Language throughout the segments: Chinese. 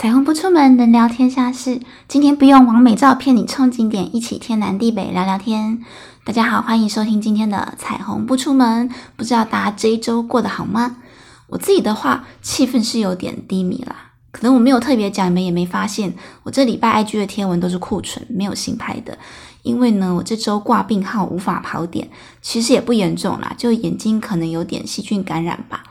彩虹不出门，能聊天下事。今天不用完美照片你冲景点，一起天南地北聊聊天。大家好，欢迎收听今天的彩虹不出门。不知道大家这一周过得好吗？我自己的话，气氛是有点低迷啦。可能我没有特别讲，你们也没发现，我这礼拜 IG 的贴文都是库存，没有新拍的。因为呢，我这周挂病号，无法跑点，其实也不严重啦，就眼睛可能有点细菌感染吧。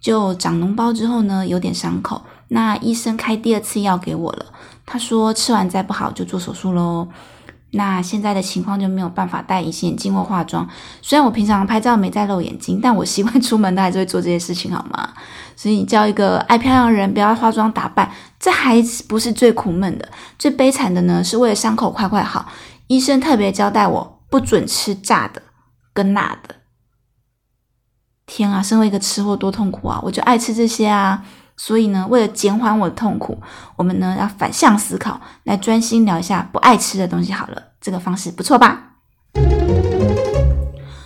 就长脓包之后呢，有点伤口。那医生开第二次药给我了，他说吃完再不好就做手术喽。那现在的情况就没有办法戴隐形眼镜或化妆。虽然我平常拍照没在露眼睛，但我习惯出门都还是会做这些事情，好吗？所以你叫一个爱漂亮的人不要化妆打扮，这还不是最苦闷的。最悲惨的呢，是为了伤口快快好，医生特别交代我不准吃炸的跟辣的。天啊，身为一个吃货多痛苦啊！我就爱吃这些啊，所以呢，为了减缓我的痛苦，我们呢要反向思考，来专心聊一下不爱吃的东西好了。这个方式不错吧？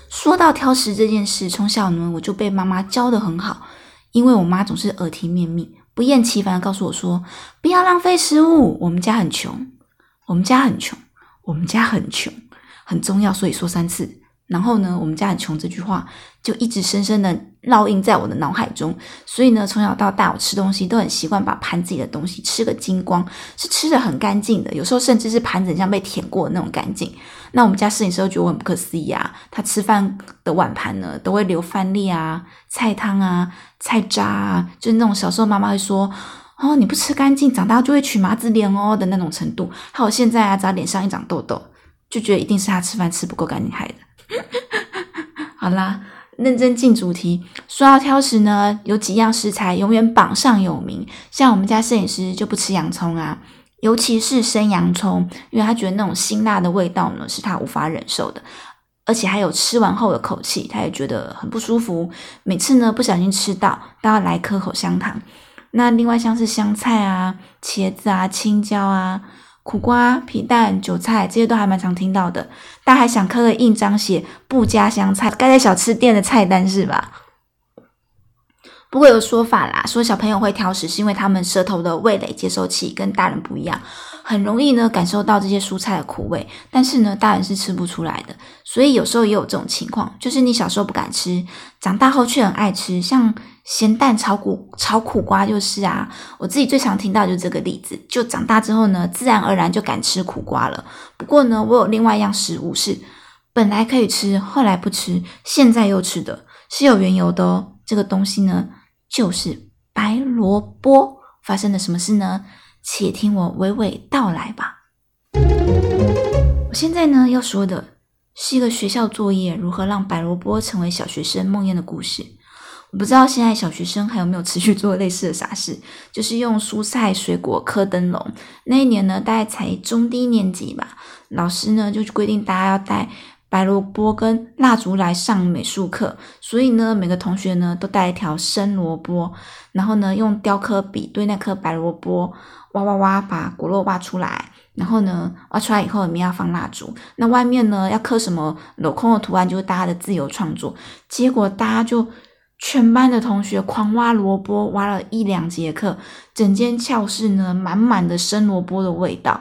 说到挑食这件事，从小呢我就被妈妈教的很好，因为我妈总是耳提面命、不厌其烦的告诉我说，不要浪费食物。我们家很穷，我们家很穷，我们家很穷，很重要，所以说三次。然后呢，我们家很穷这句话就一直深深的烙印在我的脑海中。所以呢，从小到大，我吃东西都很习惯把盘子里的东西吃个精光，是吃的很干净的。有时候甚至是盘子像被舔过的那种干净。那我们家摄影师都觉得我很不可思议啊，他吃饭的碗盘呢都会留饭粒啊、菜汤啊、菜渣啊，就是那种小时候妈妈会说：“哦，你不吃干净，长大就会取麻子脸哦”的那种程度。还有现在啊，只要脸上一长痘痘，就觉得一定是他吃饭吃不够干净害的。好啦，认真进主题。说到挑食呢，有几样食材永远榜上有名。像我们家摄影师就不吃洋葱啊，尤其是生洋葱，因为他觉得那种辛辣的味道呢是他无法忍受的，而且还有吃完后的口气，他也觉得很不舒服。每次呢不小心吃到，都要来颗口香糖。那另外像是香菜啊、茄子啊、青椒啊。苦瓜、皮蛋、韭菜这些都还蛮常听到的，大家还想刻个印章写不加香菜，盖在小吃店的菜单是吧？不过有说法啦，说小朋友会挑食是因为他们舌头的味蕾接收器跟大人不一样。很容易呢感受到这些蔬菜的苦味，但是呢大人是吃不出来的，所以有时候也有这种情况，就是你小时候不敢吃，长大后却很爱吃，像咸蛋炒苦炒苦瓜就是啊，我自己最常听到就是这个例子，就长大之后呢自然而然就敢吃苦瓜了。不过呢我有另外一样食物是本来可以吃，后来不吃，现在又吃的是有缘由的哦。这个东西呢就是白萝卜。发生了什么事呢？且听我娓娓道来吧。我现在呢要说的是一个学校作业如何让白萝卜成为小学生梦魇的故事。我不知道现在小学生还有没有持续做类似的傻事，就是用蔬菜水果刻灯笼。那一年呢，大概才中低年级吧，老师呢就规定大家要带白萝卜跟蜡烛来上美术课，所以呢，每个同学呢都带一条生萝卜，然后呢用雕刻笔对那颗白萝卜。挖挖挖，把果肉挖出来，然后呢，挖出来以后，里面要放蜡烛。那外面呢，要刻什么镂空的图案，就是大家的自由创作。结果大家就全班的同学狂挖萝卜，挖了一两节课，整间教室呢，满满的生萝卜的味道。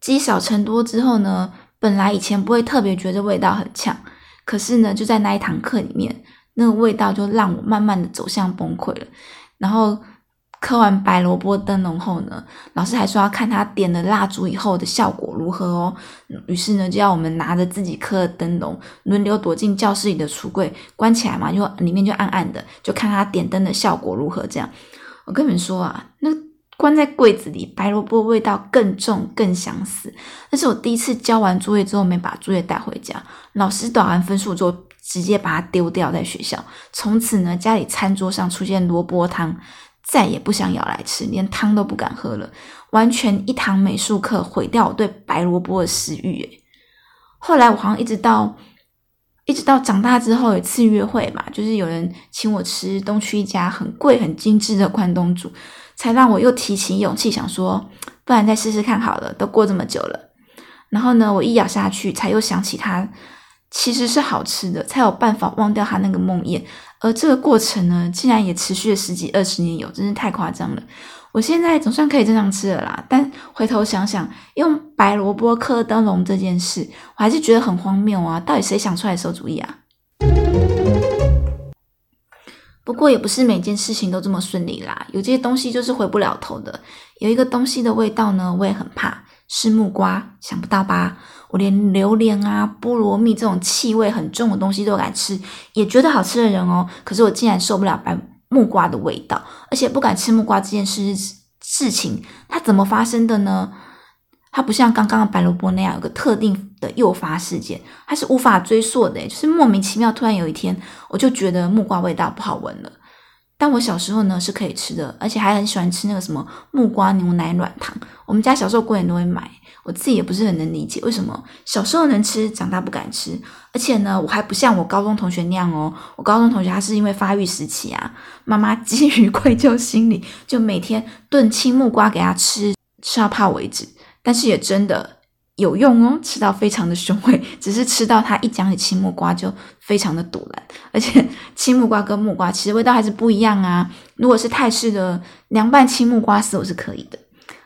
积少成多之后呢，本来以前不会特别觉得味道很呛，可是呢，就在那一堂课里面，那个味道就让我慢慢的走向崩溃了。然后。刻完白萝卜灯笼后呢，老师还说要看他点了蜡烛以后的效果如何哦。于是呢，就要我们拿着自己刻的灯笼，轮流躲进教室里的橱柜，关起来嘛，就里面就暗暗的，就看他点灯的效果如何。这样，我跟你们说啊，那关在柜子里，白萝卜味道更重，更想死。那是我第一次交完作业之后没把作业带回家，老师打完分数之后，直接把它丢掉在学校。从此呢，家里餐桌上出现萝卜汤。再也不想舀来吃，连汤都不敢喝了，完全一堂美术课毁掉我对白萝卜的食欲。后来我好像一直到一直到长大之后，有一次约会嘛，就是有人请我吃东区一家很贵很精致的关东煮，才让我又提起勇气，想说不然再试试看好了。都过这么久了，然后呢，我一咬下去，才又想起它其实是好吃的，才有办法忘掉它那个梦魇。而这个过程呢，竟然也持续了十几二十年，有真是太夸张了。我现在总算可以正常吃了啦，但回头想想，用白萝卜刻灯笼这件事，我还是觉得很荒谬啊！到底谁想出来馊主意啊？不过也不是每件事情都这么顺利啦，有这些东西就是回不了头的。有一个东西的味道呢，我也很怕，是木瓜。想不到吧？我连榴莲啊、菠萝蜜这种气味很重的东西都敢吃，也觉得好吃的人哦。可是我竟然受不了白木瓜的味道，而且不敢吃木瓜这件事事情，它怎么发生的呢？它不像刚刚的白萝卜那样有个特定的诱发事件，它是无法追溯的，就是莫名其妙，突然有一天我就觉得木瓜味道不好闻了。但我小时候呢是可以吃的，而且还很喜欢吃那个什么木瓜牛奶软糖，我们家小时候过年都会买。我自己也不是很能理解为什么小时候能吃，长大不敢吃。而且呢，我还不像我高中同学那样哦，我高中同学他是因为发育时期啊，妈妈 基于愧疚心理，就每天炖青木瓜给他吃，吃到怕为止。但是也真的有用哦，吃到非常的凶味。只是吃到它一讲起青木瓜就非常的堵然，而且 青木瓜跟木瓜其实味道还是不一样啊。如果是泰式的凉拌青木瓜丝，我是可以的，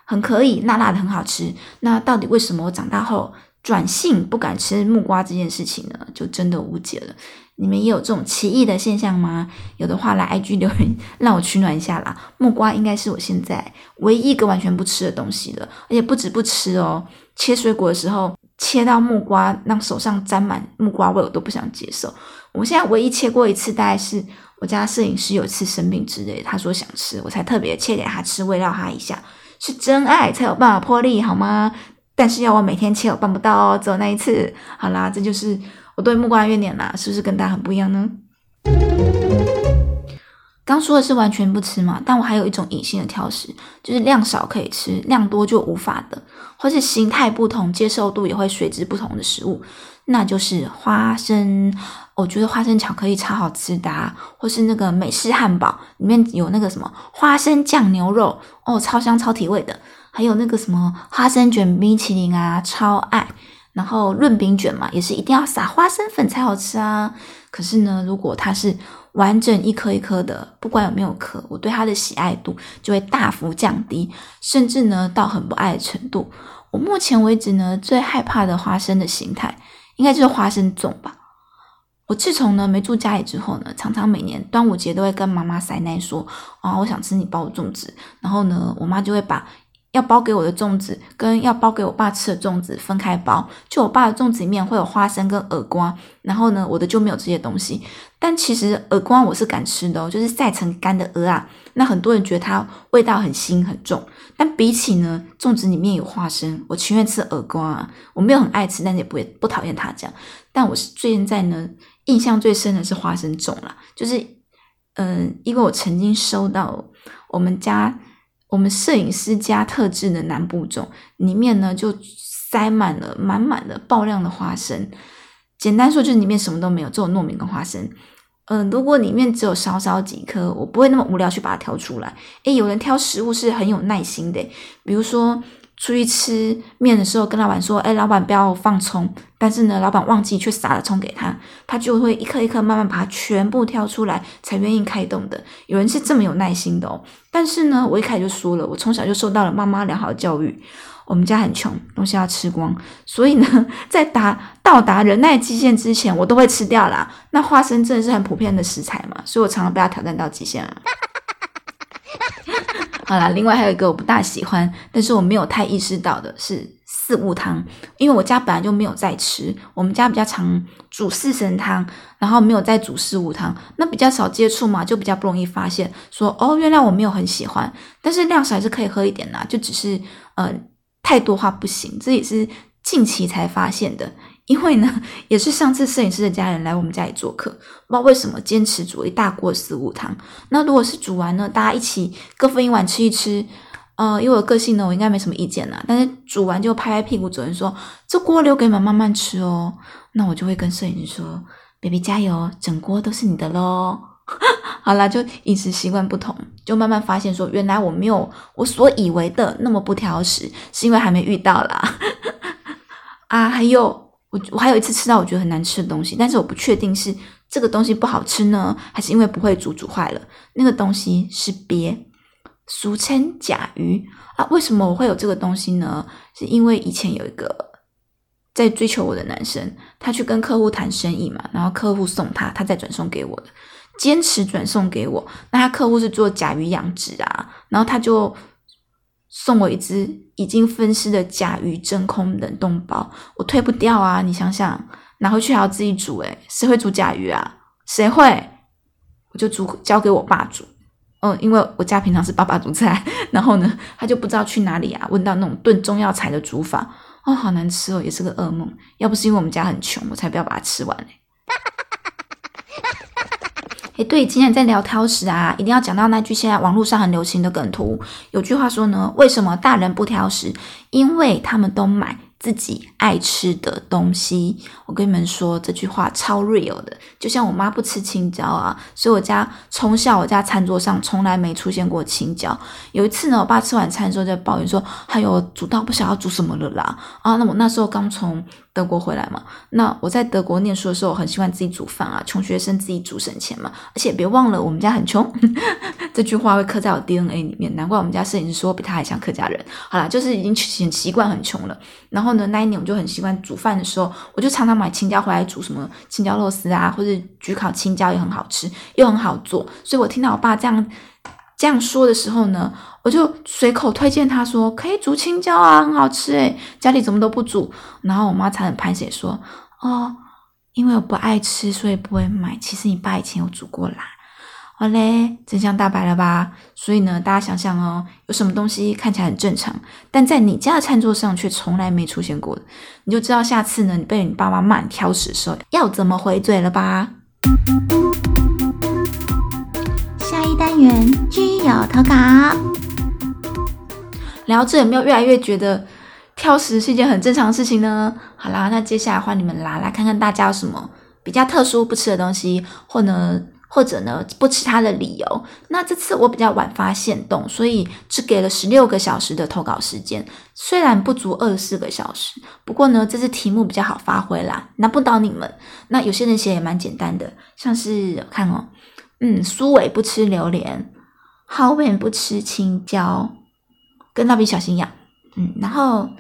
很可以，辣辣的很好吃。那到底为什么我长大后转性不敢吃木瓜这件事情呢？就真的无解了。你们也有这种奇异的现象吗？有的话来 IG 留言让我取暖一下啦。木瓜应该是我现在唯一一个完全不吃的东西了，而且不止不吃哦。切水果的时候切到木瓜，让手上沾满木瓜味，我都不想接受。我现在唯一切过一次，大概是我家摄影师有一次生病之类，他说想吃，我才特别切给他吃，慰劳他一下。是真爱才有办法破例好吗？但是要我每天切，我办不到哦，只有那一次。好啦，这就是。我对木瓜的怨念啦，是不是跟大家很不一样呢？刚说的是完全不吃嘛，但我还有一种隐性的挑食，就是量少可以吃，量多就无法的，或是形态不同，接受度也会随之不同的食物，那就是花生。我觉得花生巧克力超好吃的，或是那个美式汉堡里面有那个什么花生酱牛肉，哦，超香超提味的，还有那个什么花生卷冰淇淋啊，超爱。然后润饼卷嘛，也是一定要撒花生粉才好吃啊。可是呢，如果它是完整一颗一颗的，不管有没有壳，我对它的喜爱度就会大幅降低，甚至呢到很不爱的程度。我目前为止呢，最害怕的花生的形态，应该就是花生粽吧。我自从呢没住家里之后呢，常常每年端午节都会跟妈妈塞奶说啊，我想吃你包的粽子。然后呢，我妈就会把。要包给我的粽子跟要包给我爸吃的粽子分开包，就我爸的粽子里面会有花生跟耳瓜，然后呢，我的就没有这些东西。但其实耳瓜我是敢吃的哦，就是晒成干的鹅啊。那很多人觉得它味道很腥很重，但比起呢，粽子里面有花生，我情愿吃耳瓜啊。我没有很爱吃，但是也不会不讨厌它这样。但我是最近在呢，印象最深的是花生粽啦，就是嗯，因为我曾经收到我们家。我们摄影师家特制的南部种，里面呢就塞满了满满的爆量的花生。简单说就是里面什么都没有，只有糯米跟花生。嗯，如果里面只有少少几颗，我不会那么无聊去把它挑出来。诶，有人挑食物是很有耐心的，比如说。出去吃面的时候，跟老板说：“哎，老板不要放葱。”但是呢，老板忘记却撒了葱给他，他就会一颗一颗慢慢把它全部挑出来，才愿意开动的。有人是这么有耐心的哦。但是呢，我一开始就说了，我从小就受到了妈妈良好的教育。我们家很穷，东西要吃光，所以呢，在达到达忍耐极限之前，我都会吃掉啦。那花生真的是很普遍的食材嘛，所以我常常被他挑战到极限啊。好啦，另外还有一个我不大喜欢，但是我没有太意识到的是四物汤，因为我家本来就没有在吃，我们家比较常煮四神汤，然后没有在煮四物汤，那比较少接触嘛，就比较不容易发现，说哦，原来我没有很喜欢，但是量少还是可以喝一点啦，就只是呃太多话不行，这也是近期才发现的。因为呢，也是上次摄影师的家人来我们家里做客，不知道为什么坚持煮一大锅四物汤。那如果是煮完呢，大家一起各分一碗吃一吃，呃，因为我个性呢，我应该没什么意见啦。但是煮完就拍拍屁股走人说：“这锅留给你们慢慢吃哦。”那我就会跟摄影师说：“baby 加油，整锅都是你的喽。”好啦，就饮食习惯不同，就慢慢发现说，原来我没有我所以为的那么不挑食，是因为还没遇到啦。啊，还有。我我还有一次吃到我觉得很难吃的东西，但是我不确定是这个东西不好吃呢，还是因为不会煮煮坏了。那个东西是鳖，俗称甲鱼啊。为什么我会有这个东西呢？是因为以前有一个在追求我的男生，他去跟客户谈生意嘛，然后客户送他，他再转送给我的，坚持转送给我。那他客户是做甲鱼养殖啊，然后他就送我一只已经分尸的甲鱼真空冷冻包，我退不掉啊！你想想，拿回去还要自己煮，诶谁会煮甲鱼啊？谁会？我就煮交给我爸煮，嗯，因为我家平常是爸爸煮菜，然后呢，他就不知道去哪里啊，问到那种炖中药材的煮法，哦，好难吃哦，也是个噩梦。要不是因为我们家很穷，我才不要把它吃完嘞。哎，对，今天在聊挑食啊，一定要讲到那句现在网络上很流行的梗图，有句话说呢，为什么大人不挑食？因为他们都买。自己爱吃的东西，我跟你们说这句话超 real 的。就像我妈不吃青椒啊，所以我家从小我家餐桌上从来没出现过青椒。有一次呢，我爸吃晚餐之后在抱怨说：“还有煮到不晓得煮什么了啦！”啊，那我那时候刚从。德国回来嘛？那我在德国念书的时候，很喜欢自己煮饭啊。穷学生自己煮省钱嘛。而且别忘了，我们家很穷。这句话会刻在我 DNA 里面。难怪我们家摄影师说比他还像客家人。好啦，就是已经很习惯很穷了。然后呢，那一年我就很习惯煮饭的时候，我就常常买青椒回来煮，什么青椒肉丝啊，或者焗烤青椒也很好吃，又很好做。所以我听到我爸这样。这样说的时候呢，我就随口推荐他说可以煮青椒啊，很好吃诶家里怎么都不煮？然后我妈才很拍写说哦，因为我不爱吃，所以不会买。其实你爸以前有煮过啦。好嘞，真相大白了吧？所以呢，大家想想哦，有什么东西看起来很正常，但在你家的餐桌上却从来没出现过的，你就知道下次呢，你被你爸妈骂挑食的时候要怎么回嘴了吧？单元居有投稿，聊这有没有越来越觉得挑食是一件很正常的事情呢？好啦，那接下来换你们啦，来看看大家有什么比较特殊不吃的东西，或呢，或者呢不吃它的理由。那这次我比较晚发现动，所以只给了十六个小时的投稿时间，虽然不足二十四个小时，不过呢，这次题目比较好发挥啦，难不倒你们。那有些人写也蛮简单的，像是看哦。嗯，苏伟不吃榴莲，浩文不吃青椒，跟蜡笔小新一样。嗯，然后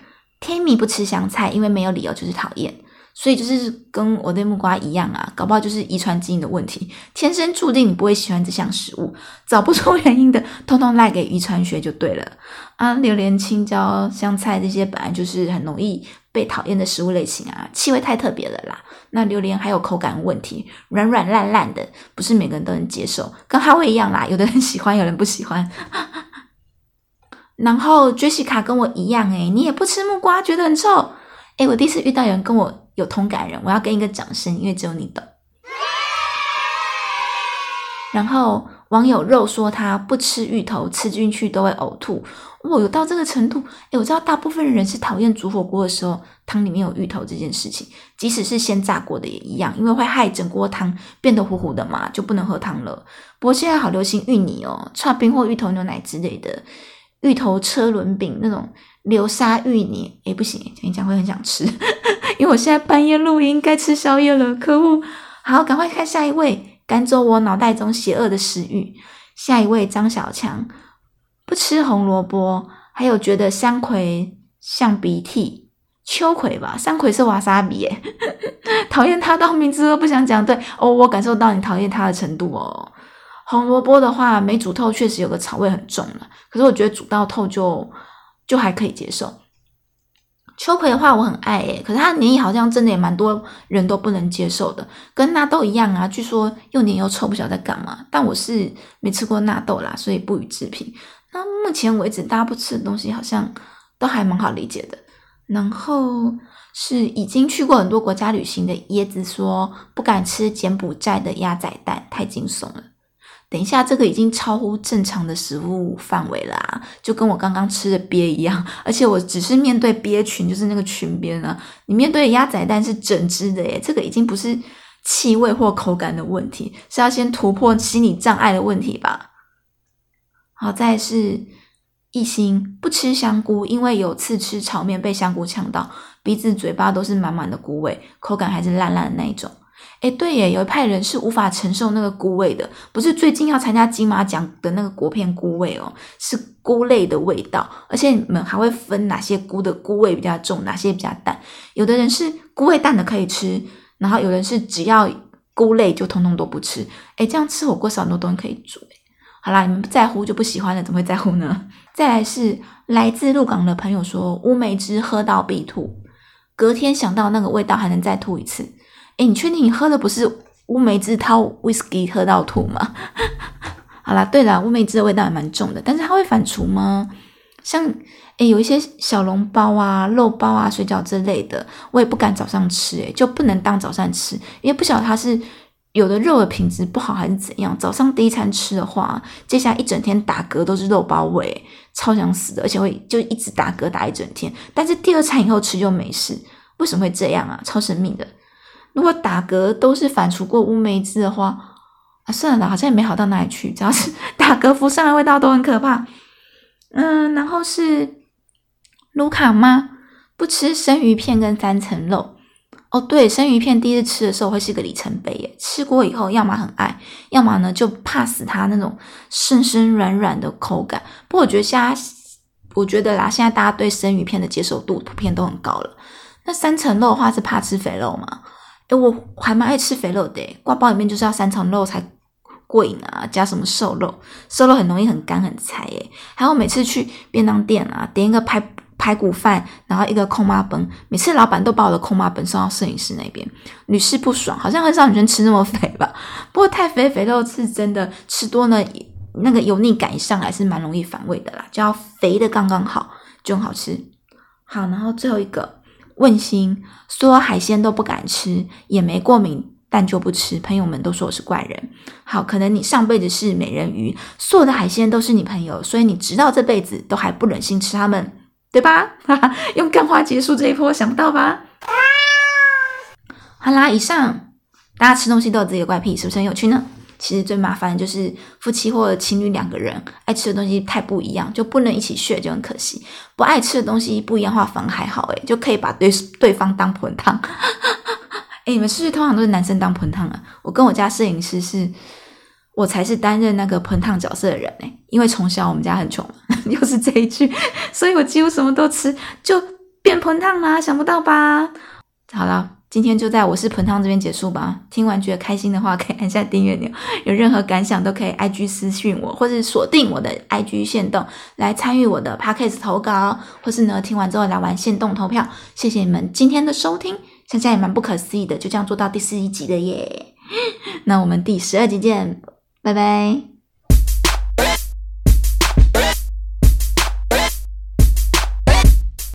Timmy 不吃香菜，因为没有理由，就是讨厌。所以就是跟我对木瓜一样啊，搞不好就是遗传基因的问题，天生注定你不会喜欢这项食物，找不出原因的，通通赖给遗传学就对了。啊，榴莲、青椒、香菜这些本来就是很容易被讨厌的食物类型啊，气味太特别了啦。那榴莲还有口感问题，软软烂烂的，不是每个人都能接受。跟哈味一样啦，有的人喜欢，有人不喜欢。然后 Jessica 跟我一样，诶你也不吃木瓜，觉得很臭。诶我第一次遇到有人跟我有同感人，我要跟一个掌声，因为只有你懂。然后网友肉说他不吃芋头，吃进去都会呕吐。我有到这个程度？诶我知道大部分人是讨厌煮火锅的时候汤里面有芋头这件事情，即使是先炸过的也一样，因为会害整锅汤变得糊糊的嘛，就不能喝汤了。不过现在好流行芋泥哦，串冰或芋头牛奶之类的，芋头车轮饼那种流沙芋泥，诶不行，讲一讲会很想吃，因为我现在半夜录音该吃宵夜了，可恶！好，赶快看下一位。赶走我脑袋中邪恶的食欲。下一位张小强不吃红萝卜，还有觉得香葵像鼻涕，秋葵吧？山葵是瓦萨比耶，讨厌他到名字都不想讲。对哦，我感受到你讨厌他的程度哦。红萝卜的话，没煮透确实有个草味很重了，可是我觉得煮到透就就还可以接受。秋葵的话我很爱诶，可是它黏液好像真的也蛮多人都不能接受的，跟纳豆一样啊。据说又黏又臭，不晓得在干嘛。但我是没吃过纳豆啦，所以不予置评。那目前为止大家不吃的东西好像都还蛮好理解的。然后是已经去过很多国家旅行的椰子说不敢吃柬埔寨的鸭仔蛋，太惊悚了。等一下，这个已经超乎正常的食物范围了！就跟我刚刚吃的鳖一样，而且我只是面对鳖群，就是那个群鳖啊。你面对鸭仔蛋是整只的耶，这个已经不是气味或口感的问题，是要先突破心理障碍的问题吧。好，再是一心不吃香菇，因为有次吃炒面被香菇呛到，鼻子嘴巴都是满满的菇味，口感还是烂烂的那一种。哎，对耶，有一派人是无法承受那个菇味的，不是最近要参加金马奖的那个国片菇味哦，是菇类的味道，而且你们还会分哪些菇的菇味比较重，哪些比较淡。有的人是菇味淡的可以吃，然后有人是只要菇类就通通都不吃。哎，这样吃火锅少很多东西可以煮。好啦，你们不在乎就不喜欢了，怎么会在乎呢？再来是来自鹿港的朋友说乌梅汁喝到必吐，隔天想到那个味道还能再吐一次。哎，你确定你喝的不是乌梅汁套 whisky 喝到吐吗？好啦，对了，乌梅汁的味道也蛮重的，但是它会反刍吗？像哎，有一些小笼包啊、肉包啊、水饺之类的，我也不敢早上吃，哎，就不能当早餐吃，因为不晓得它是。有的肉的品质不好还是怎样？早上第一餐吃的话，接下来一整天打嗝都是肉包味，超想死的，而且会就一直打嗝打一整天。但是第二餐以后吃就没事，为什么会这样啊？超神秘的。如果打嗝都是反刍过乌梅汁的话，啊，算了，好像也没好到哪里去。只要是 打嗝浮上来，味道都很可怕。嗯，然后是卢卡吗？不吃生鱼片跟三层肉。哦，对，生鱼片第一次吃的时候会是一个里程碑耶。吃过以后，要么很爱，要么呢就怕死它那种生生软软的口感。不过我觉得现在，我觉得啦，现在大家对生鱼片的接受度普遍都很高了。那三层肉的话是怕吃肥肉吗？诶我还蛮爱吃肥肉的，挂包里面就是要三层肉才过瘾啊，加什么瘦肉，瘦肉很容易很干很柴耶。还有每次去便当店啊，点一个排。排骨饭，然后一个空妈本，每次老板都把我的空妈本送到摄影师那边，屡试不爽，好像很少女生吃那么肥吧？不过太肥肥肉是真的，吃多呢，那个油腻感一上来是蛮容易反胃的啦，就要肥的刚刚好，就很好吃。好，然后最后一个问心，所有海鲜都不敢吃，也没过敏，但就不吃，朋友们都说我是怪人。好，可能你上辈子是美人鱼，所有的海鲜都是你朋友，所以你直到这辈子都还不忍心吃它们。对吧？用干话结束这一波，想不到吧？好啦，以上大家吃东西都有自己的怪癖，是不是很有趣呢？其实最麻烦的就是夫妻或者情侣两个人爱吃的东西太不一样，就不能一起学，就很可惜。不爱吃的东西不一样的话，反而还好诶，就可以把对对方当盆烫。哎，你们是不是通常都是男生当盆烫啊？我跟我家摄影师是。我才是担任那个盆烫角色的人呢，因为从小我们家很穷嘛，又是这一句，所以我几乎什么都吃，就变盆烫啦，想不到吧？好了，今天就在我是盆烫这边结束吧。听完觉得开心的话，可以按下订阅钮。有任何感想都可以 IG 私讯我，或是锁定我的 IG 线动来参与我的 Podcast 投稿，或是呢听完之后来玩线动投票。谢谢你们今天的收听，现在也蛮不可思议的，就这样做到第四一集了耶。那我们第十二集见。拜拜。